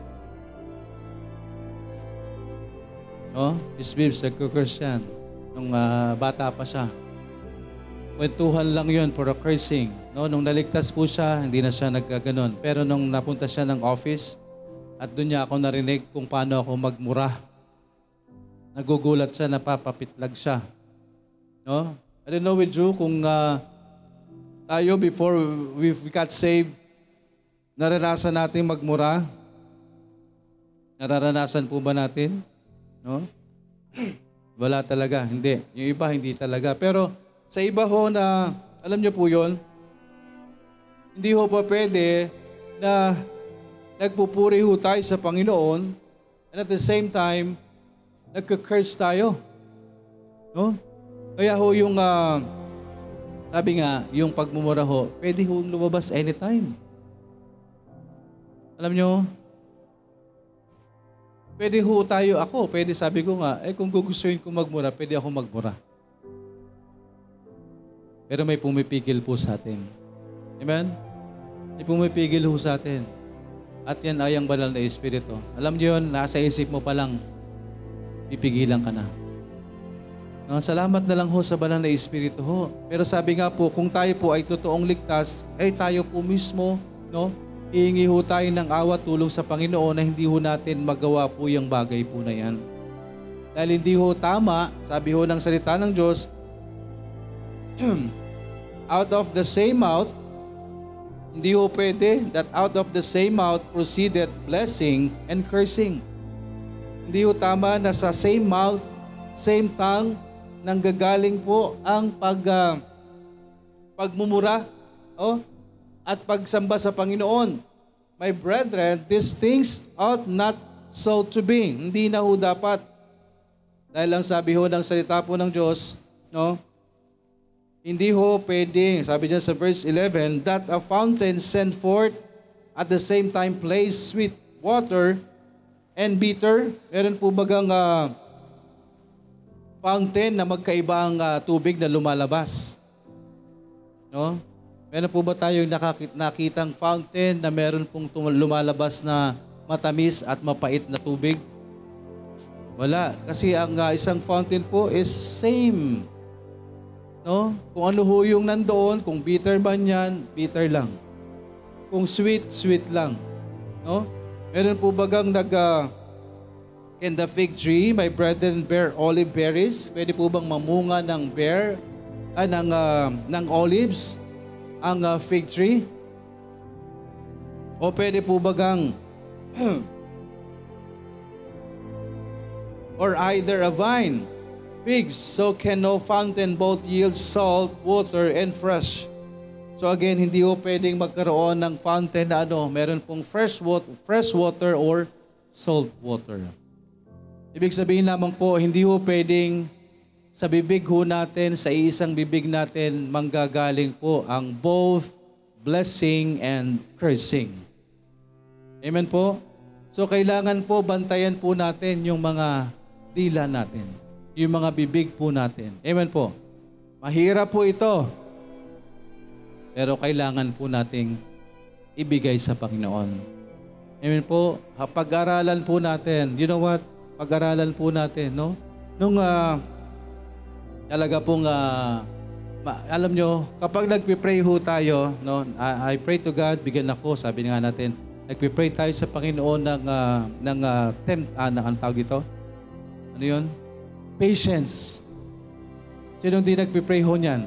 No? Miss Bibbs, nag-curse yan nung ah, bata pa siya. Kwentuhan lang yun for a cursing. No? Nung naligtas po siya, hindi na siya nagkaganon. Pero nung napunta siya ng office, at doon niya ako narinig kung paano ako magmura. Nagugulat siya, napapapitlag siya. No? I don't know with you kung ah, tayo before we, we got saved, naranasan natin magmura. Nararanasan po ba natin? No? Wala talaga, hindi. Yung iba, hindi talaga. Pero sa iba ho na, alam niyo po yon hindi ho pa pwede na nagpupuri ho tayo sa Panginoon and at the same time, nagka-curse tayo. No? Kaya ho yung, ah, sabi nga, yung pagmumura ho, pwede ho lumabas anytime. Alam nyo, Pwede ho tayo ako. Pwede sabi ko nga, eh kung gugustuhin ko magmura, pwede ako magmura. Pero may pumipigil po sa atin. Amen? May pumipigil ho sa atin. At yan ay ang banal na Espiritu. Alam niyo yun, nasa isip mo pa lang, pipigilan ka na. No, salamat na lang ho sa banal na Espiritu ho. Pero sabi nga po, kung tayo po ay totoong ligtas, ay tayo po mismo, no, Hihingi ho tayo ng awa tulong sa Panginoon na hindi ho natin magawa po yung bagay po na yan. Dahil hindi ho tama, sabi ho ng salita ng Diyos, out of the same mouth, hindi ho pwede that out of the same mouth proceedeth blessing and cursing. Hindi ho tama na sa same mouth, same tongue, nanggagaling po ang pag, uh, pagmumura oh, at pagsamba sa Panginoon. My brethren, these things ought not so to be. Hindi na ho dapat. Dahil ang sabi ho ng salita po ng Diyos, no? Hindi ho pwede, sabi niya sa verse 11, that a fountain send forth at the same time plays sweet water and bitter. Meron po bagang uh, fountain na magkaiba ang uh, tubig na lumalabas. No? Meron po ba tayong nakakit, nakitang fountain na meron pong lumalabas na matamis at mapait na tubig? Wala. Kasi ang uh, isang fountain po is same. No? Kung ano ho yung nandoon, kung bitter man yan, bitter lang. Kung sweet, sweet lang. No? Meron po bagang nag... Uh, Can the fig tree, my brethren, bear olive berries? Pwede po bang mamunga ng bear, ah, ng, uh, ng olives? Ang uh, fig tree? O pwede po bagang or either a vine, figs, so can no fountain both yield salt, water, and fresh. So again, hindi po pwedeng magkaroon ng fountain na ano, meron pong fresh water, fresh water or salt water. Ibig sabihin lamang po, hindi po pwedeng sa bibig ho natin, sa isang bibig natin, manggagaling po ang both blessing and cursing. Amen po? So kailangan po bantayan po natin yung mga dila natin. Yung mga bibig po natin. Amen po? Mahirap po ito. Pero kailangan po nating ibigay sa Panginoon. Amen po? Pag-aralan po natin. You know what? Pag-aralan po natin, no? Nung uh, talaga pong uh, ma- alam nyo, kapag nagpe-pray ho tayo, no, I, I pray to God, bigyan ako, sabi nga natin, Nagpipray tayo sa Panginoon ng, ah, ng ah, tempt, ah, ng, anong tawag dito? Ano yun? Patience. Sino hindi nagpipray ho niyan?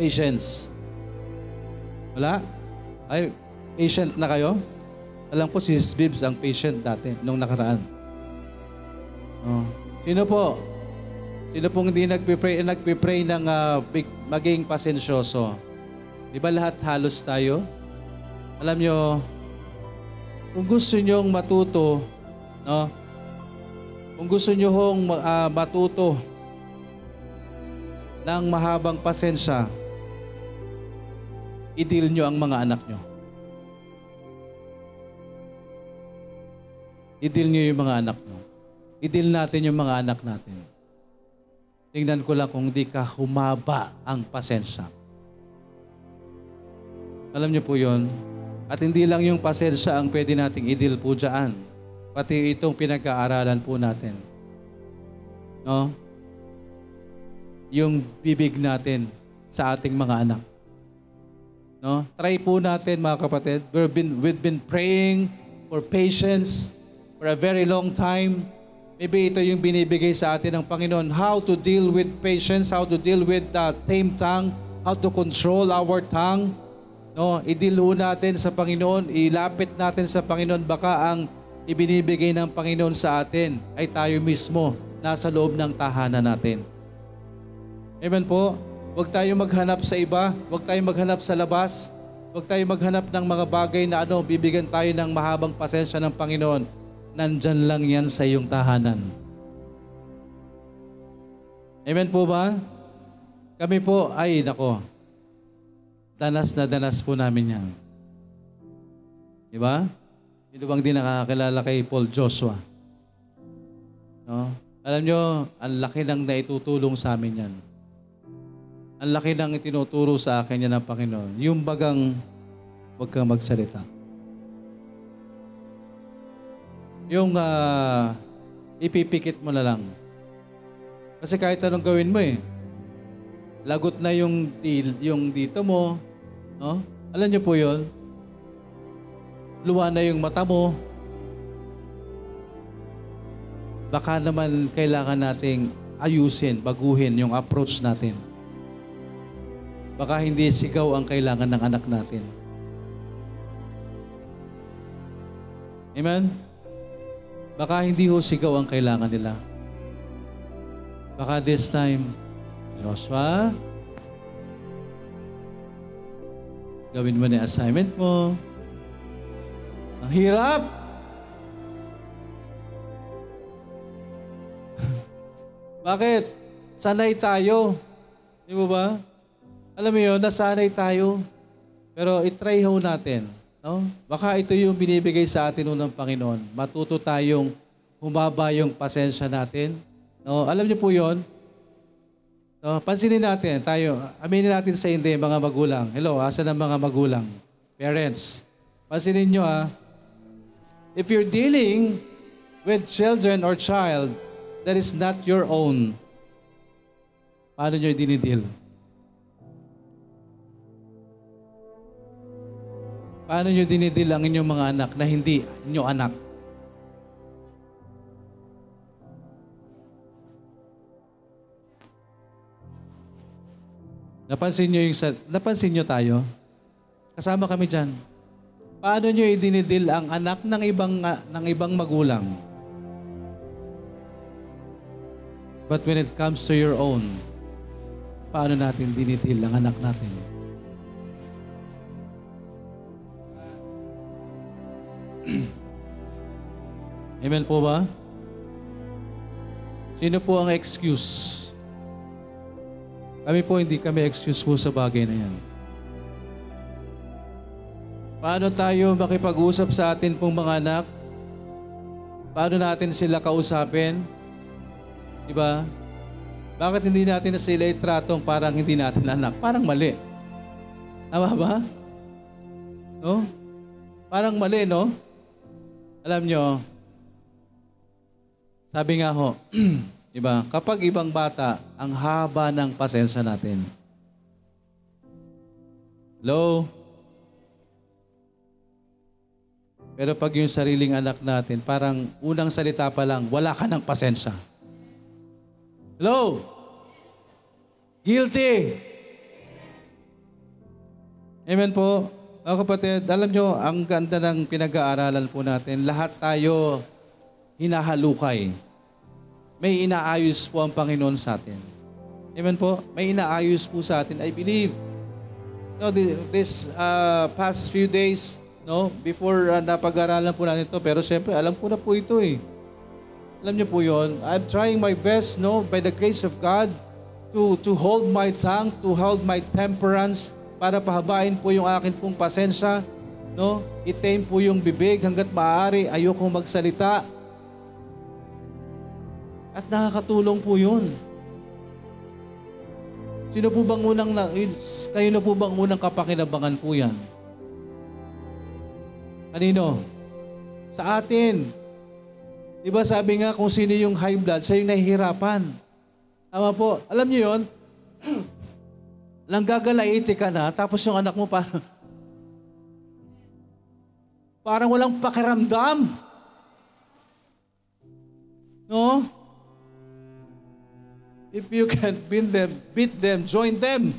Patience. Wala? Ay, patient na kayo? Alam po si Sis Bibs ang patient dati, nung nakaraan. Oh. Sino po? Sino pong hindi nagpipray, nagpipray ng ah, big, maging pasensyoso? Di ba lahat halos tayo? Alam nyo, kung gusto nyong matuto, no? Kung gusto nyo hong ah, matuto ng mahabang pasensya, i-deal nyo ang mga anak nyo. I-deal nyo yung mga anak nyo. I-deal natin yung mga anak natin. Tingnan ko lang kung di ka humaba ang pasensya. Alam niyo po yon. At hindi lang yung pasensya ang pwede nating i-deal po dyan. Pati itong pinag-aaralan po natin. No? Yung bibig natin sa ating mga anak. No? Try po natin mga kapatid. We've been, we've been praying for patience for a very long time. Maybe ito yung binibigay sa atin ng Panginoon. How to deal with patience, how to deal with the tame tongue, how to control our tongue. No, i-deal natin sa Panginoon, ilapit natin sa Panginoon baka ang ibinibigay ng Panginoon sa atin ay tayo mismo nasa loob ng tahanan natin. Amen po. Huwag tayo maghanap sa iba, huwag tayo maghanap sa labas, huwag tayo maghanap ng mga bagay na ano, bibigyan tayo ng mahabang pasensya ng Panginoon. Nandyan lang yan sa iyong tahanan. Amen po ba? Kami po, ay nako, danas na danas po namin yan. Di ba? Sino bang di nakakilala kay Paul Joshua? No? Alam nyo, ang laki ng naitutulong sa amin yan. Ang laki ng itinuturo sa akin yan ng Panginoon. Yung bagang huwag kang magsalita. Yung ah, ipipikit mo na lang. Kasi kahit anong gawin mo eh, lagot na yung, deal, yung dito mo, no? Alam niyo po yon Luwa na yung mata mo. Baka naman kailangan nating ayusin, baguhin yung approach natin. Baka hindi sigaw ang kailangan ng anak natin. Amen? Baka hindi ho sigaw ang kailangan nila. Baka this time, Joshua, gawin mo na yung assignment mo. Ang hirap! Bakit? Sanay tayo. Di ba ba? Alam mo yun, nasanay tayo. Pero itry ho natin. No? Baka ito yung binibigay sa atin ng Panginoon. Matuto tayong humaba yung pasensya natin. No? Alam niyo po yon. No? Pansinin natin, tayo, aminin natin sa hindi, mga magulang. Hello, asa ng mga magulang? Parents. Pansinin nyo ah, if you're dealing with children or child that is not your own, paano nyo dinidil? Paano nyo dinidil ang inyong mga anak na hindi inyo anak? Napansin nyo yung, napansin nyo tayo? Kasama kami dyan. Paano nyo idinidil ang anak ng ibang, ng ibang magulang? But when it comes to your own, paano natin dinidil ang anak natin? Amen po ba? Sino po ang excuse? Kami po hindi kami excuse po sa bagay na yan. Paano tayo makipag-usap sa atin pong mga anak? Paano natin sila kausapin? Diba? Bakit hindi natin na sila itratong parang hindi natin anak? Parang mali. Tama ba? No? Parang mali, no? Alam nyo, sabi nga ho, di ba, kapag ibang bata, ang haba ng pasensya natin. Hello? Pero pag yung sariling anak natin, parang unang salita pa lang, wala ka ng pasensya. Hello? Guilty. Amen po. Mga kapatid, alam nyo, ang ganda ng pinag-aaralan po natin, lahat tayo hinahalukay. May inaayos po ang Panginoon sa atin. Amen po? May inaayos po sa atin. I believe, no, this uh, past few days, no, before uh, napag-aralan po natin ito, pero siyempre, alam ko na po ito eh. Alam niyo po yon. I'm trying my best, no, by the grace of God, to to hold my tongue, to hold my temperance, para pahabain po yung akin pong pasensya, no? Itain po yung bibig hanggat maaari, ayoko magsalita. At nakakatulong po yun. Sino po bang unang, na, kayo na po bang unang kapakinabangan po yan? Kanino? Sa atin. Di ba sabi nga kung sino yung high blood, siya yung nahihirapan. Tama po. Alam niyo yon? Lang gagalaiti ka na, tapos yung anak mo parang, parang walang pakiramdam. No? If you can beat them, beat them, join them.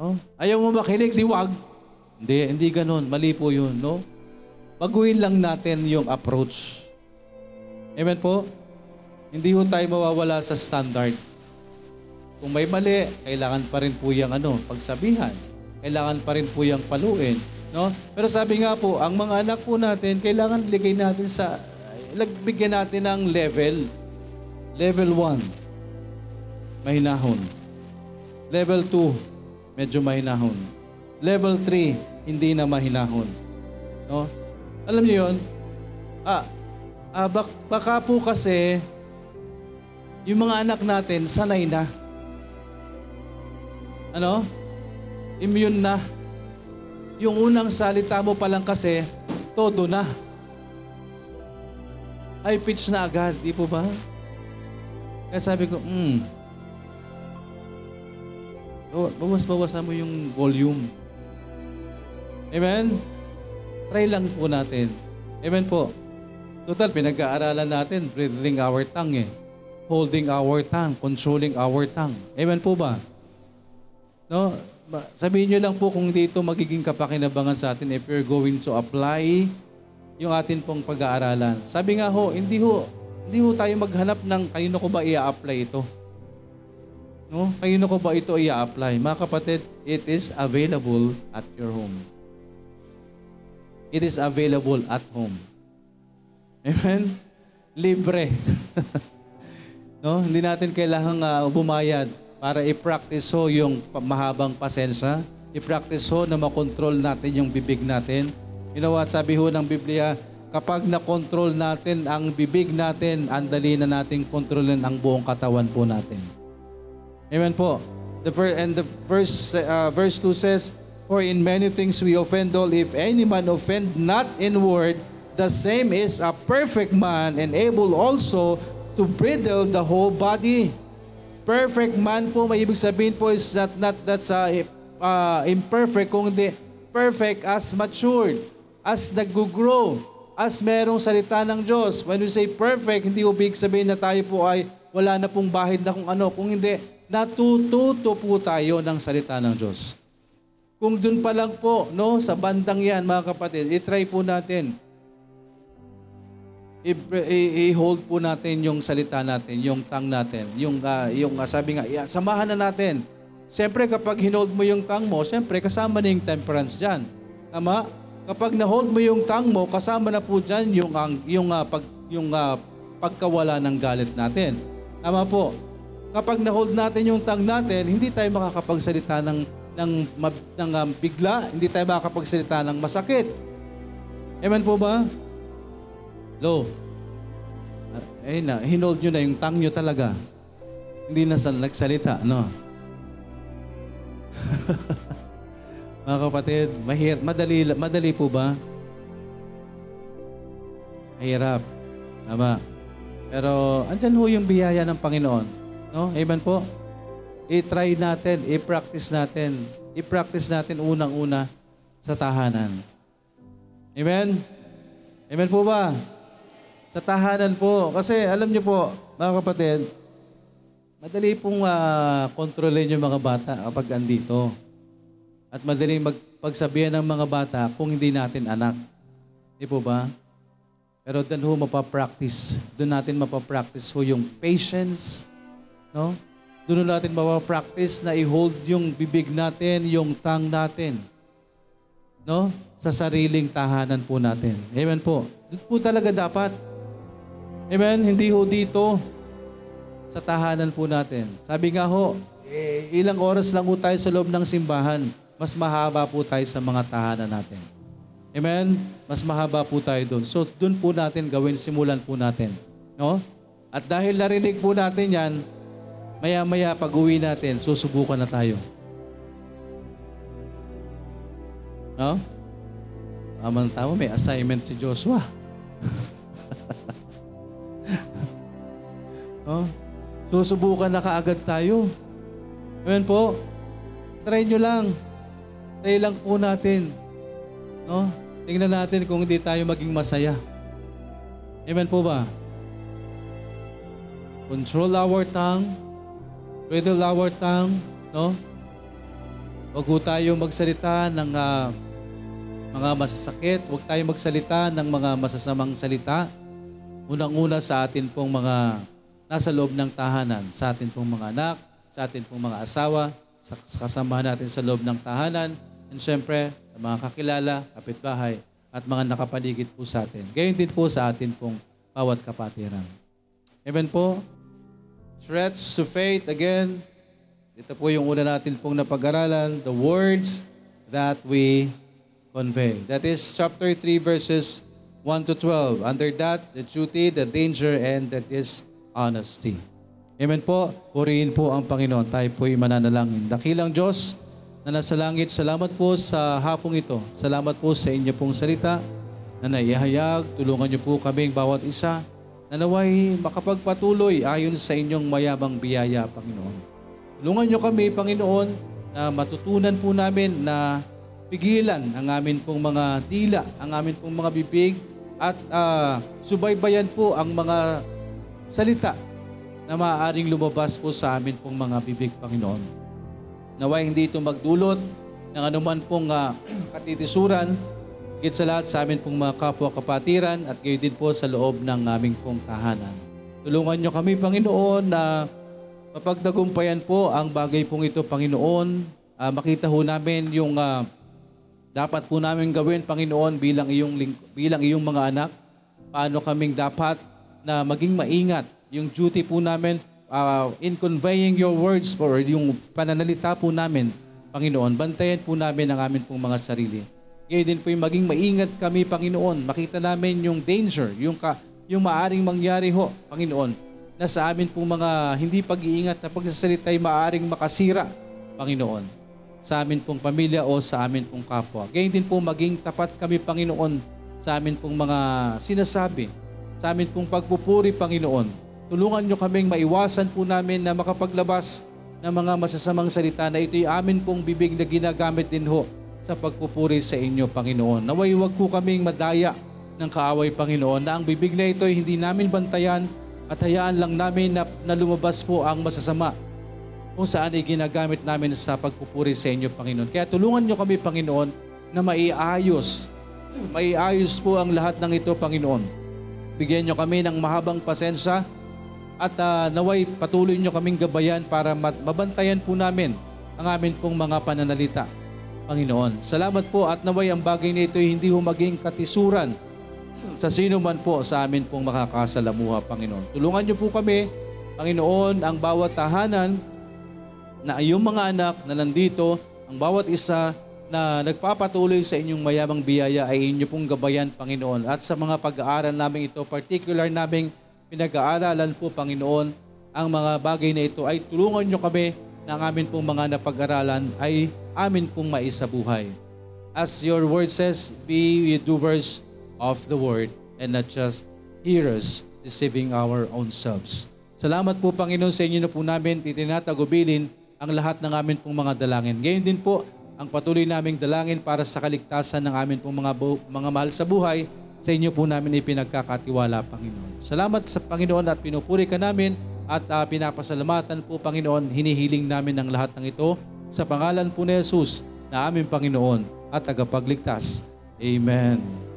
Oh, ayaw mo makinig, di wag. Hindi, hindi ganun. Mali po yun, no? Baguhin lang natin yung approach. Amen po? Hindi po tayo mawawala sa standard. Kung may mali, kailangan pa rin po yung ano, pagsabihan. Kailangan pa rin po yung paluin. No? Pero sabi nga po, ang mga anak po natin, kailangan ligay natin sa, lagbigyan natin ng level. Level 1, mahinahon. Level 2, medyo mahinahon. Level 3, hindi na mahinahon. No? Alam niyo 'yon? Ah, ah bak, baka po kasi yung mga anak natin sanay na. Ano? Immune na. Yung unang salita mo pa lang kasi, todo na. High pitch na agad, di po ba? Kaya sabi ko, hmm, bawas-bawasan mo yung volume. Amen? Try lang po natin. Amen po. Total, pinag-aaralan natin, breathing our tongue eh. Holding our tongue, controlling our tongue. Amen po ba? No? Sabihin nyo lang po kung dito magiging kapakinabangan sa atin if you're going to apply yung atin pong pag-aaralan. Sabi nga ho, hindi ho, hindi ho tayo maghanap ng kayo ko ba i-apply ito. No? Kayo ko ba ito i-apply? Mga kapatid, it is available at your home. It is available at home. Amen? Libre. no? Hindi natin kailangang uh, bumayad para i-practice ho yung mahabang pasensya. I-practice ho na makontrol natin yung bibig natin. You know what? Sabi ho ng Biblia, Kapag na-control natin ang bibig natin, andali na nating kontrolin ang buong katawan po natin. Amen po. The ver- and the verse uh, verse 2 says, For in many things we offend all, if any man offend not in word, the same is a perfect man and able also to bridle the whole body. Perfect man po, may ibig sabihin po is not, not that's uh, uh, imperfect, kundi perfect as matured, as nag-grow as merong salita ng Diyos. When we say perfect, hindi ubig sabihin na tayo po ay wala na pong bahid na kung ano. Kung hindi, natututo po tayo ng salita ng Diyos. Kung dun pa lang po, no, sa bandang yan, mga kapatid, itry po natin. I-hold po natin yung salita natin, yung tang natin, yung, uh, yung uh, sabi nga, yeah, samahan na natin. Siyempre, kapag hinold mo yung tang mo, siyempre, kasama na yung temperance dyan. Tama? Kapag na-hold mo yung tongue mo, kasama na po dyan yung, ang, yung, uh, pag, yung uh, pagkawala ng galit natin. Tama po. Kapag na-hold natin yung tongue natin, hindi tayo makakapagsalita ng, ng, ng um, bigla, hindi tayo makakapagsalita ng masakit. Amen po ba? Lo, eh na, hinold nyo na yung tongue nyo talaga. Hindi na sa nagsalita, no? Mga kapatid, mahir, madali, madali po ba? Mahirap. Tama. Pero andyan ho yung biyaya ng Panginoon. No? Amen po? I-try natin, i-practice natin. I-practice natin unang-una sa tahanan. Amen? Amen po ba? Sa tahanan po. Kasi alam niyo po, mga kapatid, madali pong uh, kontrolin yung mga bata kapag andito. At madali magpagsabihan ng mga bata kung hindi natin anak. Di po ba? Pero doon ho mapapractice. Doon natin mapapractice ho yung patience. No? Doon natin mapapractice na i-hold yung bibig natin, yung tongue natin. No? Sa sariling tahanan po natin. Amen po. Doon po talaga dapat. Amen? Hindi ho dito sa tahanan po natin. Sabi nga ho, eh, ilang oras lang ho tayo sa loob ng simbahan mas mahaba po tayo sa mga tahanan natin. Amen? Mas mahaba po tayo doon. So, doon po natin gawin, simulan po natin. No? At dahil narinig po natin yan, maya-maya pag uwi natin, susubukan na tayo. No? Amang tao, may assignment si Joshua. no? Susubukan na kaagad tayo. Amen po? Try nyo lang. Tayo lang po natin. No? Tingnan natin kung hindi tayo maging masaya. Amen po ba? Control our tongue. Bridle our tongue. No? Huwag po tayo magsalita ng uh, mga masasakit. Huwag tayo magsalita ng mga masasamang salita. Unang-una sa atin pong mga nasa loob ng tahanan, sa atin pong mga anak, sa atin pong mga asawa, sa kasama natin sa loob ng tahanan, And syempre, sa mga kakilala, kapitbahay, at mga nakapaligid po sa atin. Gayon din po sa atin pong bawat kapatiran. Amen po. Threats to faith, again, ito po yung una natin pong napag-aralan, the words that we convey. That is chapter 3 verses 1 to 12. Under that, the duty, the danger, and that is honesty. Amen po. Purihin po ang Panginoon. Tayo po'y mananalangin. Dakilang Diyos, na nasa langit, salamat po sa hapong ito. Salamat po sa inyo pong salita na naihayag. Tulungan niyo po kaming bawat isa na naway makapagpatuloy ayon sa inyong mayabang biyaya, Panginoon. Tulungan niyo kami, Panginoon, na matutunan po namin na pigilan ang amin pong mga dila, ang amin pong mga bibig, at uh, subaybayan po ang mga salita na maaaring lumabas po sa amin pong mga bibig, Panginoon. Naway hindi ito magdulot ng anuman pong uh, katitisuran, higit sa lahat sa amin pong mga kapwa-kapatiran at gayon din po sa loob ng aming pong tahanan. Tulungan niyo kami, Panginoon, na mapagtagumpayan po ang bagay pong ito, Panginoon. Uh, makita ho namin yung uh, dapat po namin gawin, Panginoon, bilang iyong, bilang iyong mga anak. Paano kaming dapat na maging maingat yung duty po namin uh, in conveying your words or yung pananalita po namin, Panginoon, bantayan po namin ang amin pong mga sarili. Ngayon din po yung maging maingat kami, Panginoon. Makita namin yung danger, yung, ka, yung maaring mangyari ho, Panginoon, na sa amin pong mga hindi pag-iingat na pagsasalita ay maaring makasira, Panginoon, sa amin pong pamilya o sa amin pong kapwa. Ngayon din po maging tapat kami, Panginoon, sa amin pong mga sinasabi, sa amin pong pagpupuri, Panginoon, Tulungan nyo kaming maiwasan po namin na makapaglabas ng mga masasamang salita na ito'y amin pong bibig na ginagamit din ho sa pagpupuri sa inyo, Panginoon. Naway huwag po kaming madaya ng kaaway, Panginoon, na ang bibig na ito'y hindi namin bantayan at hayaan lang namin na, na lumabas po ang masasama kung saan ay ginagamit namin sa pagpupuri sa inyo, Panginoon. Kaya tulungan nyo kami, Panginoon, na maiayos. Maiayos po ang lahat ng ito, Panginoon. Bigyan nyo kami ng mahabang pasensya at uh, naway patuloy nyo kaming gabayan para mabantayan po namin ang amin pong mga pananalita. Panginoon, salamat po at naway ang bagay na ito hindi ho maging katisuran sa sino man po sa amin pong makakasalamuha, Panginoon. Tulungan niyo po kami, Panginoon, ang bawat tahanan na iyong mga anak na nandito, ang bawat isa na nagpapatuloy sa inyong mayamang biyaya ay inyo pong gabayan, Panginoon. At sa mga pag-aaral namin ito, particular naming pinag-aaralan po, Panginoon, ang mga bagay na ito ay tulungan nyo kami na ang amin pong mga napag-aralan ay amin pong maisabuhay. As your word says, be doers of the word and not just hearers deceiving our own selves. Salamat po Panginoon sa inyo na po namin titinatagubilin ang lahat ng amin pong mga dalangin. Ngayon din po, ang patuloy naming dalangin para sa kaligtasan ng amin pong mga, bu- mga mahal sa buhay, sa inyo po namin ipinagkakatiwala, Panginoon. Salamat sa Panginoon at pinupuri ka namin at ah, pinapasalamatan po, Panginoon, hinihiling namin ang lahat ng ito sa pangalan po ni Jesus na aming Panginoon at tagapagligtas. Amen.